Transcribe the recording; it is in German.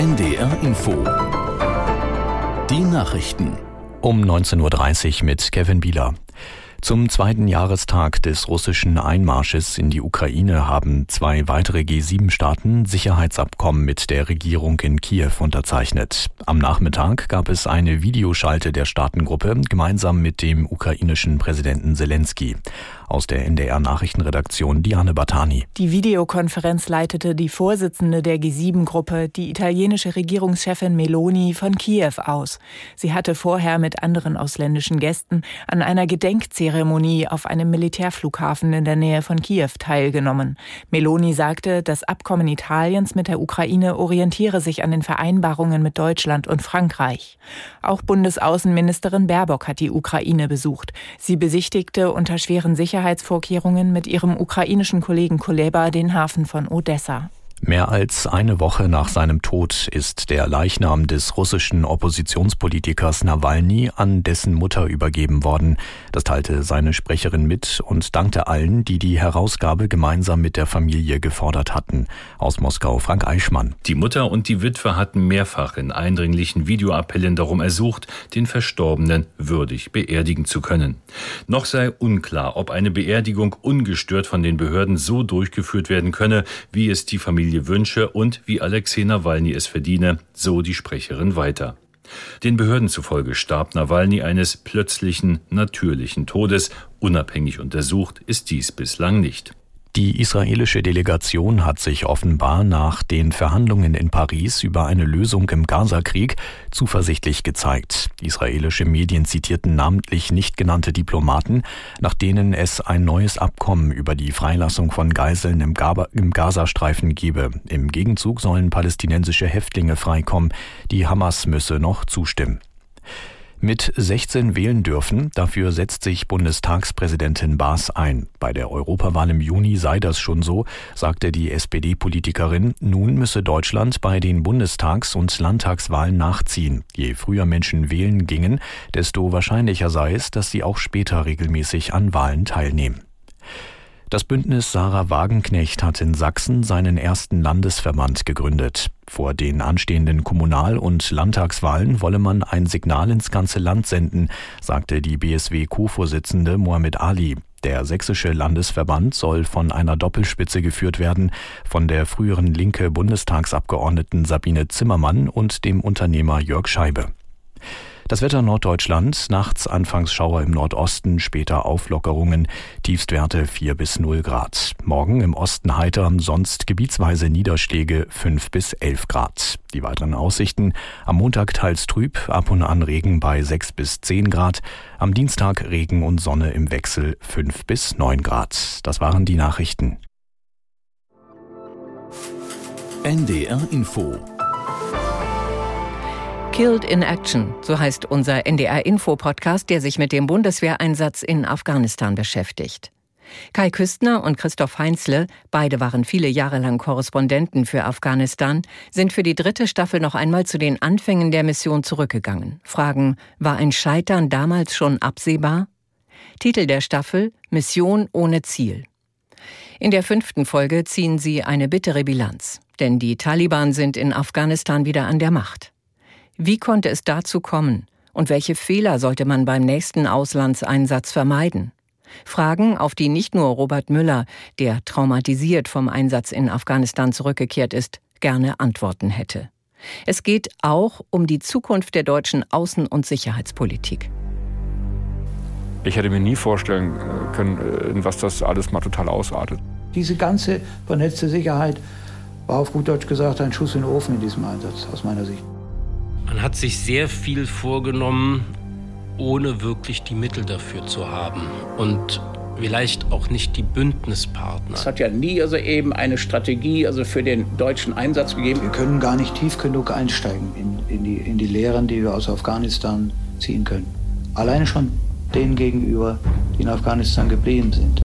NDR Info. Die Nachrichten. Um 19.30 Uhr mit Kevin Bieler. Zum zweiten Jahrestag des russischen Einmarsches in die Ukraine haben zwei weitere G7-Staaten Sicherheitsabkommen mit der Regierung in Kiew unterzeichnet. Am Nachmittag gab es eine Videoschalte der Staatengruppe gemeinsam mit dem ukrainischen Präsidenten Zelensky. Aus der NDR Nachrichtenredaktion Diane Batani. Die Videokonferenz leitete die Vorsitzende der G7-Gruppe, die italienische Regierungschefin Meloni von Kiew aus. Sie hatte vorher mit anderen ausländischen Gästen an einer Gedenkzeremonie auf einem Militärflughafen in der Nähe von Kiew teilgenommen. Meloni sagte, das Abkommen Italiens mit der Ukraine orientiere sich an den Vereinbarungen mit Deutschland und Frankreich. Auch Bundesaußenministerin Baerbock hat die Ukraine besucht. Sie besichtigte unter schweren Sicherheits Sicherheitsvorkehrungen mit ihrem ukrainischen Kollegen Kuleba den Hafen von Odessa. Mehr als eine Woche nach seinem Tod ist der Leichnam des russischen Oppositionspolitikers Nawalny an dessen Mutter übergeben worden. Das teilte seine Sprecherin mit und dankte allen, die die Herausgabe gemeinsam mit der Familie gefordert hatten. Aus Moskau Frank Eichmann. Die Mutter und die Witwe hatten mehrfach in eindringlichen Videoappellen darum ersucht, den Verstorbenen würdig beerdigen zu können. Noch sei unklar, ob eine Beerdigung ungestört von den Behörden so durchgeführt werden könne, wie es die Familie Familie wünsche und wie Alexei Nawalny es verdiene, so die Sprecherin weiter. Den Behörden zufolge starb Nawalny eines plötzlichen, natürlichen Todes. Unabhängig untersucht ist dies bislang nicht. Die israelische Delegation hat sich offenbar nach den Verhandlungen in Paris über eine Lösung im Gazakrieg zuversichtlich gezeigt. Israelische Medien zitierten namentlich nicht genannte Diplomaten, nach denen es ein neues Abkommen über die Freilassung von Geiseln im, im Gazastreifen gebe. Im Gegenzug sollen palästinensische Häftlinge freikommen. Die Hamas müsse noch zustimmen mit 16 wählen dürfen. Dafür setzt sich Bundestagspräsidentin Baas ein. Bei der Europawahl im Juni sei das schon so, sagte die SPD-Politikerin. Nun müsse Deutschland bei den Bundestags- und Landtagswahlen nachziehen. Je früher Menschen wählen gingen, desto wahrscheinlicher sei es, dass sie auch später regelmäßig an Wahlen teilnehmen. Das Bündnis Sarah Wagenknecht hat in Sachsen seinen ersten Landesverband gegründet. Vor den anstehenden Kommunal- und Landtagswahlen wolle man ein Signal ins ganze Land senden, sagte die BSW-Co-Vorsitzende Mohamed Ali. Der sächsische Landesverband soll von einer Doppelspitze geführt werden, von der früheren linke Bundestagsabgeordneten Sabine Zimmermann und dem Unternehmer Jörg Scheibe. Das Wetter Norddeutschland, nachts anfangs Schauer im Nordosten, später Auflockerungen, Tiefstwerte 4 bis 0 Grad. Morgen im Osten heiter, sonst gebietsweise Niederschläge 5 bis 11 Grad. Die weiteren Aussichten, am Montag teils trüb, ab und an Regen bei 6 bis 10 Grad, am Dienstag Regen und Sonne im Wechsel 5 bis 9 Grad. Das waren die Nachrichten. NDR Info Killed in Action, so heißt unser NDR-Info-Podcast, der sich mit dem Bundeswehreinsatz in Afghanistan beschäftigt. Kai Küstner und Christoph Heinzle, beide waren viele Jahre lang Korrespondenten für Afghanistan, sind für die dritte Staffel noch einmal zu den Anfängen der Mission zurückgegangen. Fragen, war ein Scheitern damals schon absehbar? Titel der Staffel Mission ohne Ziel. In der fünften Folge ziehen sie eine bittere Bilanz, denn die Taliban sind in Afghanistan wieder an der Macht. Wie konnte es dazu kommen? Und welche Fehler sollte man beim nächsten Auslandseinsatz vermeiden? Fragen, auf die nicht nur Robert Müller, der traumatisiert vom Einsatz in Afghanistan zurückgekehrt ist, gerne Antworten hätte. Es geht auch um die Zukunft der deutschen Außen- und Sicherheitspolitik. Ich hätte mir nie vorstellen äh, können, äh, in was das alles mal total ausartet. Diese ganze vernetzte Sicherheit war auf gut Deutsch gesagt ein Schuss in den Ofen in diesem Einsatz, aus meiner Sicht. Man hat sich sehr viel vorgenommen, ohne wirklich die Mittel dafür zu haben. Und vielleicht auch nicht die Bündnispartner. Es hat ja nie also eben eine Strategie also für den deutschen Einsatz gegeben. Wir können gar nicht tief genug einsteigen in, in, die, in die Lehren, die wir aus Afghanistan ziehen können. Alleine schon denen gegenüber, die in Afghanistan geblieben sind.